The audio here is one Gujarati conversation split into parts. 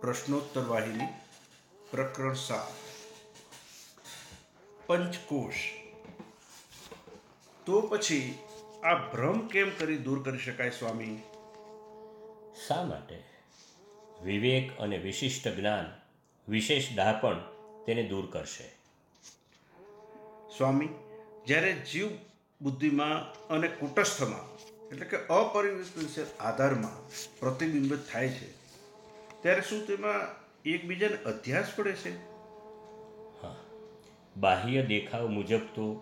પ્રશ્નોત્તર વાહિની પ્રકરણ સાત. પંચકોશ. તો પછી આ ભ્રમ કેમ કરી દૂર કરી શકાય સ્વામી? શા માટે? વિવેક અને વિશિષ્ટ જ્ઞાન વિશેષ ડાપણ તેને દૂર કરશે? સ્વામી જ્યારે જીવ બુદ્ધિમાં અને કુટસ્થમાં એટલે કે અપરિવર્તનશીલ આધારમાં પ્રતિબિંબિત થાય છે ત્યારે શું તેમાં એકબીજાને અધ્યાસ પડે છે? બાહ્ય દેખાવ મુજબ તો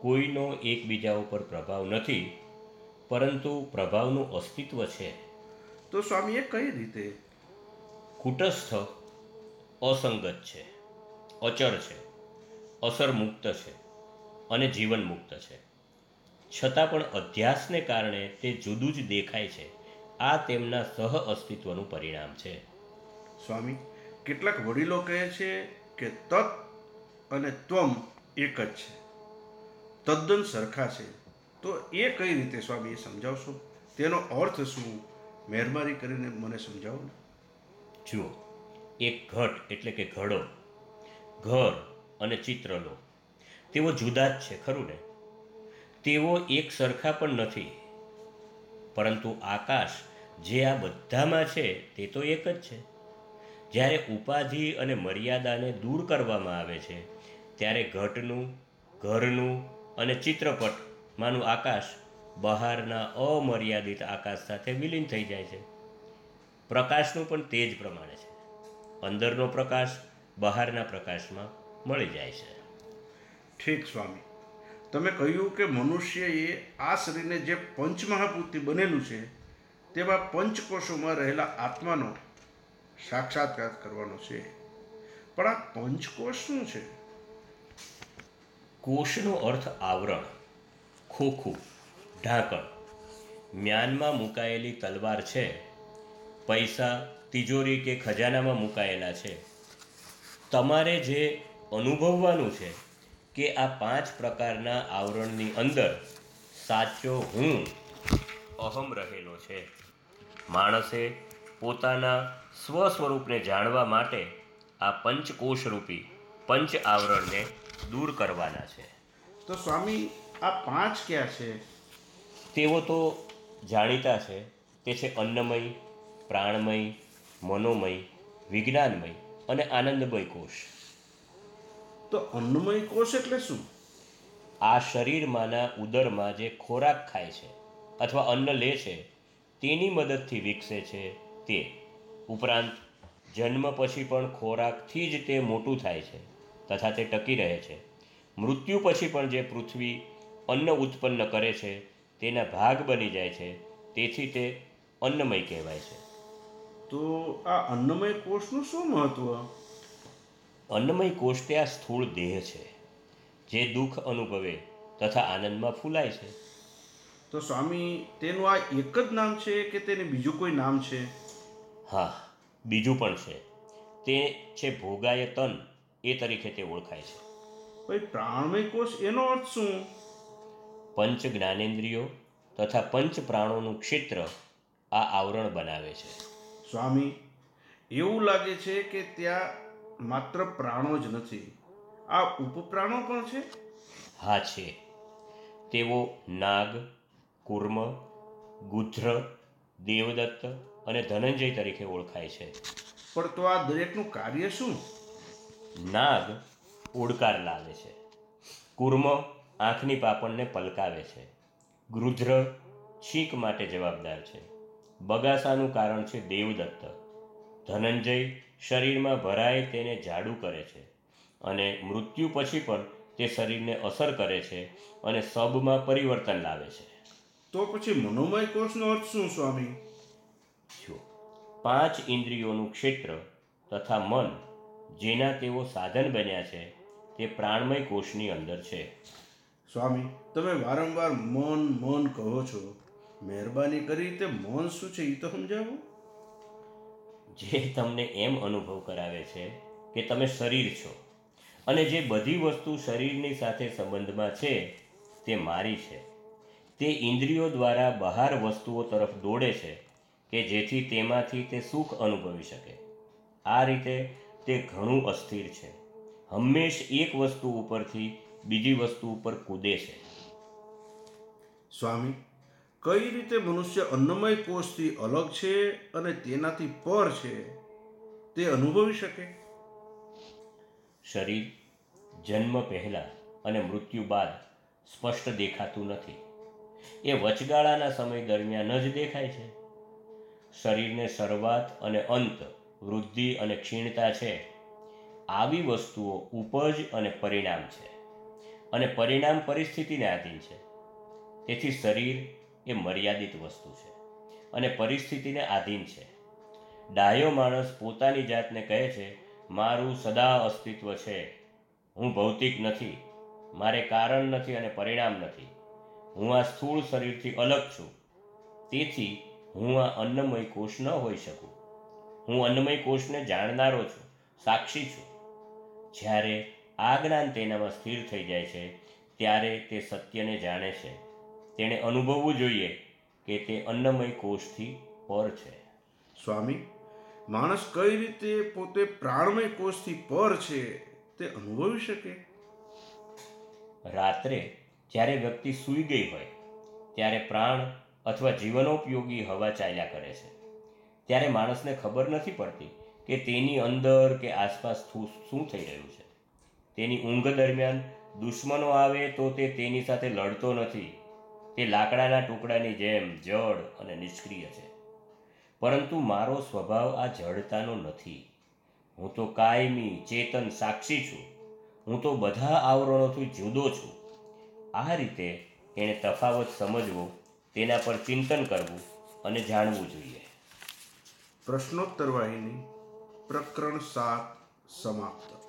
કોઈનો એકબીજા ઉપર પ્રભાવ નથી પરંતુ પ્રભાવનું અસ્તિત્વ છે. તો સ્વામીએ કઈ રીતે? કુટસ્થ અસંગત છે અચળ છે અસર મુક્ત છે અને જીવન મુક્ત છે. છતાં પણ અધ્યાસને કારણે તે જુદું જ દેખાય છે. આ તેમના સહ અસ્તિત્વનું પરિણામ છે. સ્વામી, કેટલાક વડીલો કહે છે કે તત અને ત્વમ એક જ છે. તદ્દન સરખા છે. તો એ કઈ રીતે સ્વામી એ સમજાવશો? તેનો અર્થ શું? મહેરબાની કરીને મને સમજાવો ને. જુઓ, એક ઘટ એટલે કે ઘડો, ઘર અને ચિત્ર લો તેઓ જુદા જ છે, ખરું ને? તેઓ એક સરખા પણ નથી, પરંતુ આકાશ જે આ બધામાં છે, તે તો એક જ છે. જ્યારે ઉપાધિ અને મર્યાદાને દૂર કરવામાં આવે છે, ત્યારે ઘટનું, ઘરનું અને ચિત્રપટમાંનું આકાશ બહારના અમર્યાદિત આકાશ સાથે વિલીન થઈ જાય છે. પ્રકાશનું પણ તે જ પ્રમાણે છે. અંદરનો પ્રકાશ બહારના પ્રકાશમાં મળી જાય છે. ઠીક સ્વામી. તમે કહ્યું કે મનુષ્યએ આ શરીરને જે પંચમહાભૂતિ બનેલું છે તેમાં પંચકોશોમાં રહેલા આત્માનો સાક્ષાત્કાર કરવાનો છે. પણ આ પંચકોશ શું છે? કોષનો અર્થ આવરણ, ખોખું, ઢાંકણ. મ્યાનમાં મુકાયેલી તલવાર છે. પૈસા, તિજોરી કે ખજાનામાં મુકાયેલા છે. તમારે જે અનુભવવાનું છે કે આ પાંચ પ્રકારના આવરણની અંદર સાચો હું અહમ રહેલો છે. માણસે પોતાના સ્વ સ્વરૂપને જાણવા માટે આ પંચકોશરૂપી પંચ આવરણને દૂર કરવાના છે. તો સ્વામી આ પાંચ ક્યાં છે? તેઓ તો જાણીતા છે. તે છે અન્નમય પ્રાણમય મનોમય વિજ્ઞાનમય અને આનંદમય કોષ તો અન્નમય કોષ એટલે શું? આ શરીરમાંના ઉદરમાં જે ખોરાક ખાય છે અથવા અન્ન લે છે તેની મદદથી વિકસે છે તે ઉપરાંત જન્મ પછી પણ ખોરાકથી જ તે મોટું થાય છે તથા તે ટકી રહે છે. મૃત્યુ પછી પણ જે પૃથ્વી અન્ન ઉત્પન્ન કરે છે તેના ભાગ બની જાય છે તેથી તે અન્નમય કહેવાય છે. તો આ અન્નમય કોષનું શું મહત્વ? અન્નમય કોષ તે આ સ્થૂળ દેહ છે જે દુઃખ અનુભવે તથા આનંદમાં ફૂલાય છે. તો સ્વામી તેનું આ એક જ નામ છે કે તેને બીજું કોઈ નામ છે? હા બીજું પણ છે. તે છે ભોગાય તન એ તરીકે તે ઓળખાય છે. ભાઈ પ્રાણમય કોષ એનો અર્થ શું? પંચ જ્ઞાનેન્દ્રિયો તથા પંચ પ્રાણોનું ક્ષેત્ર આ આવરણ બનાવે છે. સ્વામી એવું લાગે છે કે ત્યાં માત્ર પ્રાણો જ નથી. આ ઉપપ્રાણો પણ છે? હા છે. તેઓ નાગ કુર્મ ગુધ્ર દેવદત્ત અને ધનંજય તરીકે ઓળખાય છે. પણ તો આ દરેકનું કાર્ય શું? નાગ ઓડકાર લાવે છે. કુર્મ આંખની પાપણને પલકાવે છે. ગૃધ્ર છીંક માટે જવાબદાર છે. બગાસાનું કારણ છે દેવદત્ત. ધનંજય શરીરમાં ભરાય તેને જાડું કરે છે અને મૃત્યુ પછી પણ તે શરીરને અસર કરે છે અને સબમાં પરિવર્તન લાવે છે. તો પછી મનોમય કોષનો અર્થ શું સ્વામી? પાંચ ઇન્દ્રિયોનું ક્ષેત્ર તથા મન જેના તેઓ સાધન બન્યા છે તે પ્રાણમય કોષની અંદર છે. સ્વામી તમે વારંવાર મન મન કહો છો. મહેરબાની કરી તે મન શું છે એ તો સમજાવો. જે તમને એમ અનુભવ કરાવે છે કે તમે શરીર છો અને જે બધી વસ્તુ શરીરની સાથે સંબંધમાં છે તે મારી છે. તે ઇન્દ્રિયો દ્વારા બહાર વસ્તુઓ તરફ દોડે છે કે જેથી તેમાંથી તે સુખ અનુભવી શકે. આ રીતે તે ઘણું અસ્થિર છે. હંમેશ એક વસ્તુ ઉપરથી બીજી વસ્તુ ઉપર કૂદે છે. સ્વામી કઈ રીતે મનુષ્ય અન્નમય કોષથી અલગ છે અને તેનાથી પર છે તે અનુભવી શકે? શરીર જન્મ પહેલાં અને મૃત્યુ બાદ સ્પષ્ટ દેખાતું નથી. એ વચગાળાના સમય દરમિયાન જ દેખાય છે. શરીરને શરૂઆત અને અંત, વૃદ્ધિ અને ક્ષીણતા છે. આવી વસ્તુઓ ઉપજ અને પરિણામ છે અને પરિણામ પરિસ્થિતિને આધીન છે. તેથી શરીર એ મર્યાદિત વસ્તુ છે અને પરિસ્થિતિને આધીન છે. ડાયો માણસ પોતાની જાતને કહે છે, મારું સદા અસ્તિત્વ છે. હું ભૌતિક નથી. મારે કારણ નથી અને પરિણામ નથી. હું આ સ્થૂળ શરીરથી અલગ છું. તેથી હું આ અન્નમય કોષ ન હોઈ શકું. હું અન્નમય કોષને જાણનારો છું સાક્ષી છું. જ્યારે આ જ્ઞાન તેનામાં સ્થિર થઈ જાય છે ત્યારે તે સત્યને જાણે છે. તેણે અનુભવવું જોઈએ કે તે અન્નમય કોષથી પર છે. સ્વામી માણસ કઈ રીતે પોતે પ્રાણમય કોષથી પર છે તે અનુભવી શકે? રાત્રે જ્યારે વ્યક્તિ સૂઈ ગઈ હોય ત્યારે પ્રાણ અથવા જીવનોપયોગી હવા ચાલ્યા કરે છે. ત્યારે માણસને ખબર નથી પડતી કે તેની અંદર કે આસપાસ શું થઈ રહ્યું છે. તેની ઊંઘ દરમિયાન દુશ્મનો આવે તો તે તેની સાથે લડતો નથી. તે લાકડાના ટુકડાની જેમ જડ અને નિષ્ક્રિય છે. પરંતુ મારો સ્વભાવ આ જડતાનો નથી. હું તો કાયમી, ચેતન, સાક્ષી છું. હું તો બધા આવરણોથી જુદો છું. આ રીતે એણે તફાવત સમજવો તેના પર ચિંતન કરવું અને જાણવું જોઈએ. પ્રશ્નોત્તર વાહિની પ્રકરણ સાત સમાપ્ત.